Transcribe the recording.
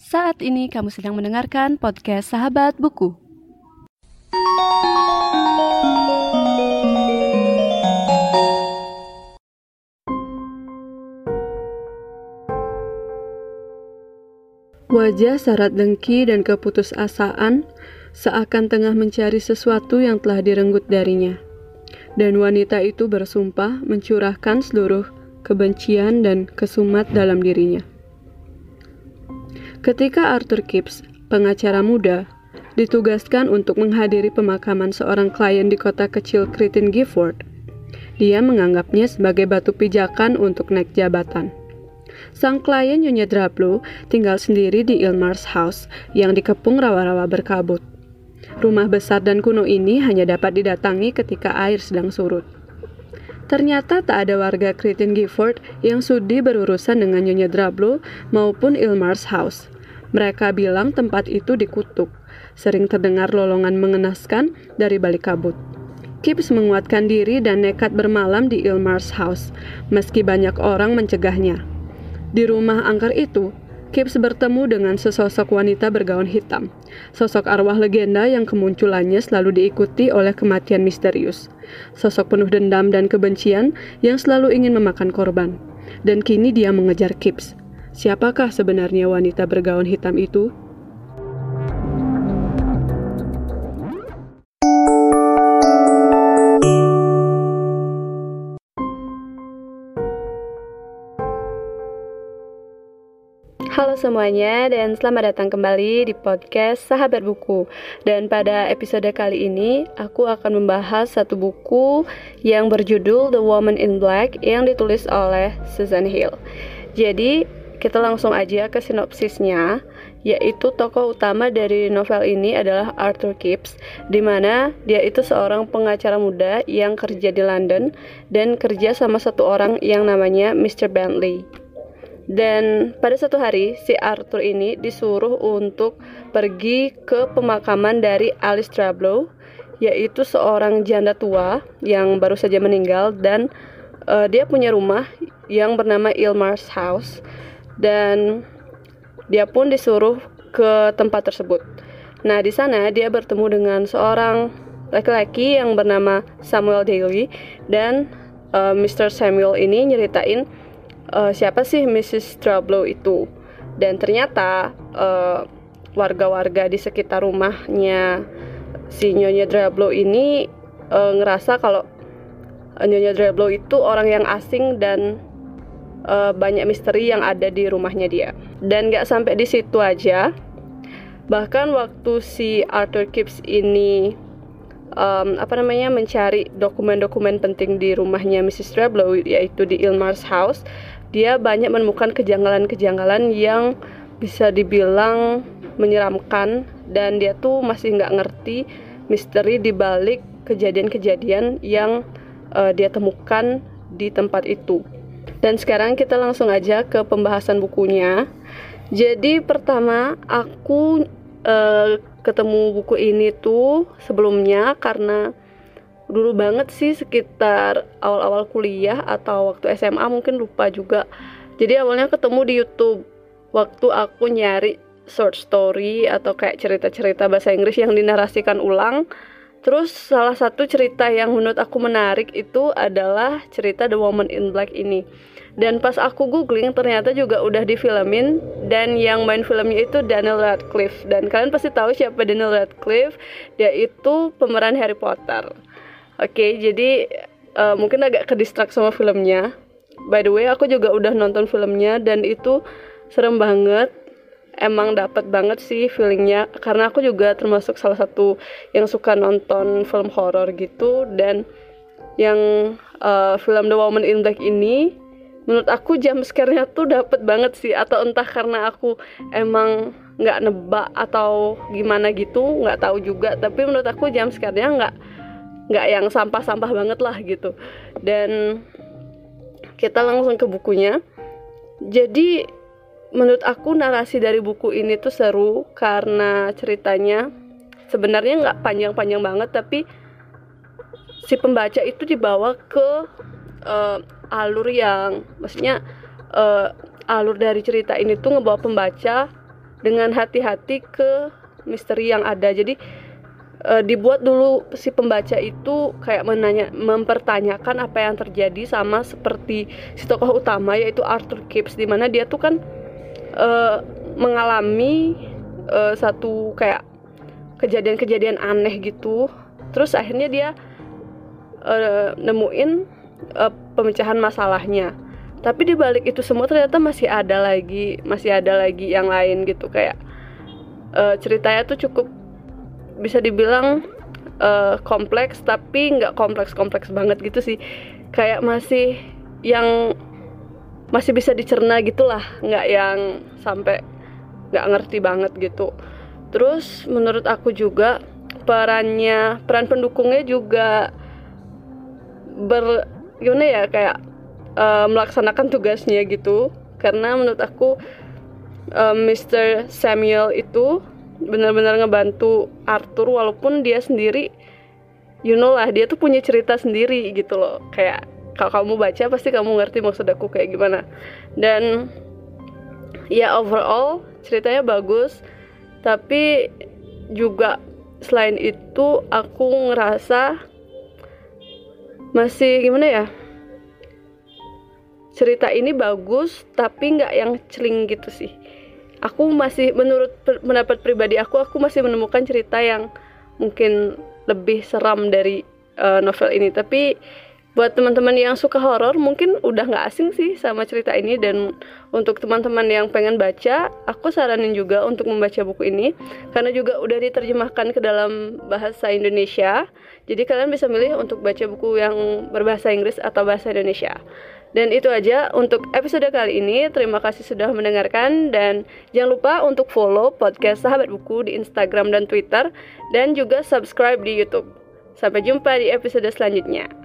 Saat ini kamu sedang mendengarkan podcast Sahabat Buku. Wajah syarat dengki dan keputusasaan seakan tengah mencari sesuatu yang telah direnggut darinya. Dan wanita itu bersumpah mencurahkan seluruh kebencian dan kesumat dalam dirinya. Ketika Arthur Kipps, pengacara muda, ditugaskan untuk menghadiri pemakaman seorang klien di kota kecil Kritin Gifford, dia menganggapnya sebagai batu pijakan untuk naik jabatan. Sang klien Nyonya Drablo tinggal sendiri di Ilmar's House yang dikepung rawa-rawa berkabut. Rumah besar dan kuno ini hanya dapat didatangi ketika air sedang surut. Ternyata tak ada warga Kritin Gifford yang sudi berurusan dengan Nyonya Drablo maupun Ilmar's House. Mereka bilang tempat itu dikutuk. Sering terdengar lolongan mengenaskan dari balik kabut. Kips menguatkan diri dan nekat bermalam di Ilmar's House, meski banyak orang mencegahnya. Di rumah angker itu, Kips bertemu dengan sesosok wanita bergaun hitam, sosok arwah legenda yang kemunculannya selalu diikuti oleh kematian misterius, sosok penuh dendam dan kebencian yang selalu ingin memakan korban. Dan kini dia mengejar Kips. Siapakah sebenarnya wanita bergaun hitam itu? Halo semuanya dan selamat datang kembali di podcast Sahabat Buku. Dan pada episode kali ini aku akan membahas satu buku yang berjudul The Woman in Black yang ditulis oleh Susan Hill. Jadi kita langsung aja ke sinopsisnya, yaitu tokoh utama dari novel ini adalah Arthur Kipps, di mana dia itu seorang pengacara muda yang kerja di London dan kerja sama satu orang yang namanya Mr. Bentley. Dan pada satu hari, si Arthur ini disuruh untuk pergi ke pemakaman dari Alice Trablow, yaitu seorang janda tua yang baru saja meninggal dan uh, dia punya rumah yang bernama Ilmar's House dan dia pun disuruh ke tempat tersebut. Nah, di sana dia bertemu dengan seorang laki-laki yang bernama Samuel Daly dan uh, Mr. Samuel ini nyeritain uh, siapa sih Mrs. Trablow itu dan ternyata warga warga-warga di sekitar rumahnya si Nyonya Trablow ini uh, ngerasa kalau Nyonya Trablow itu orang yang asing dan uh, banyak misteri yang ada di rumahnya dia dan gak sampai di situ aja bahkan waktu si Arthur Kipps ini um, apa namanya mencari dokumen-dokumen penting di rumahnya Mrs. Trablow yaitu di Ilmar's House dia banyak menemukan kejanggalan-kejanggalan yang bisa dibilang menyeramkan dan dia tuh masih nggak ngerti misteri di balik kejadian-kejadian yang uh, dia temukan di tempat itu. Dan sekarang kita langsung aja ke pembahasan bukunya. Jadi pertama aku uh, ketemu buku ini tuh sebelumnya karena dulu banget sih sekitar awal-awal kuliah atau waktu SMA mungkin lupa juga. Jadi awalnya ketemu di YouTube. Waktu aku nyari short story atau kayak cerita-cerita bahasa Inggris yang dinarasikan ulang. Terus salah satu cerita yang menurut aku menarik itu adalah cerita The Woman in Black ini dan pas aku googling ternyata juga udah difilmin. Dan yang main filmnya itu Daniel Radcliffe. Dan kalian pasti tahu siapa Daniel Radcliffe dia itu pemeran Harry Potter. Oke, jadi uh, mungkin agak kedistrak sama filmnya. By the way, aku juga udah nonton filmnya dan itu serem banget. Emang dapat banget sih feelingnya. Karena aku juga termasuk salah satu yang suka nonton film horor gitu. Dan yang uh, film The Woman in Black ini menurut aku jam scare-nya tuh dapat banget sih. Atau entah karena aku emang nggak nebak atau gimana gitu nggak tahu juga. Tapi menurut aku jam scare-nya nggak nggak yang sampah-sampah banget lah gitu. Dan kita langsung ke bukunya. Jadi menurut aku narasi dari buku ini tuh seru karena ceritanya sebenarnya nggak panjang-panjang banget tapi si pembaca itu dibawa ke uh, alur yang maksudnya uh, alur dari cerita ini tuh ngebawa pembaca dengan hati-hati ke misteri yang ada. Jadi uh, dibuat dulu si pembaca itu kayak menanya mempertanyakan apa yang terjadi sama seperti si tokoh utama yaitu Arthur Kipps di mana dia tuh kan uh, mengalami uh, satu kayak kejadian-kejadian aneh gitu. Terus akhirnya dia uh, nemuin uh, pemecahan masalahnya. Tapi di balik itu semua ternyata masih ada lagi masih ada lagi yang lain gitu. Kayak uh, ceritanya tuh cukup bisa dibilang uh, kompleks tapi nggak kompleks kompleks banget gitu sih. Kayak masih yang masih bisa dicerna gitulah. Nggak yang sampai nggak ngerti banget gitu. Terus menurut aku juga perannya peran pendukungnya juga ber gimana ya kayak uh, melaksanakan tugasnya gitu karena menurut aku uh, Mr. Samuel itu benar-benar ngebantu Arthur walaupun dia sendiri you know lah dia tuh punya cerita sendiri gitu loh kayak kalau kamu baca pasti kamu ngerti maksud aku kayak gimana dan ya overall ceritanya bagus tapi juga selain itu aku ngerasa masih gimana ya? Cerita ini bagus tapi nggak yang celing gitu sih. Aku masih menurut pendapat pribadi aku aku masih menemukan cerita yang mungkin lebih seram dari uh, novel ini. Tapi buat teman-teman yang suka horor mungkin udah nggak asing sih sama cerita ini dan untuk teman-teman yang pengen baca aku saranin juga untuk membaca buku ini karena juga udah diterjemahkan ke dalam bahasa Indonesia jadi kalian bisa milih untuk baca buku yang berbahasa Inggris atau bahasa Indonesia dan itu aja untuk episode kali ini. Terima kasih sudah mendengarkan dan jangan lupa untuk follow podcast Sahabat Buku di Instagram dan Twitter dan juga subscribe di YouTube. Sampai jumpa di episode selanjutnya.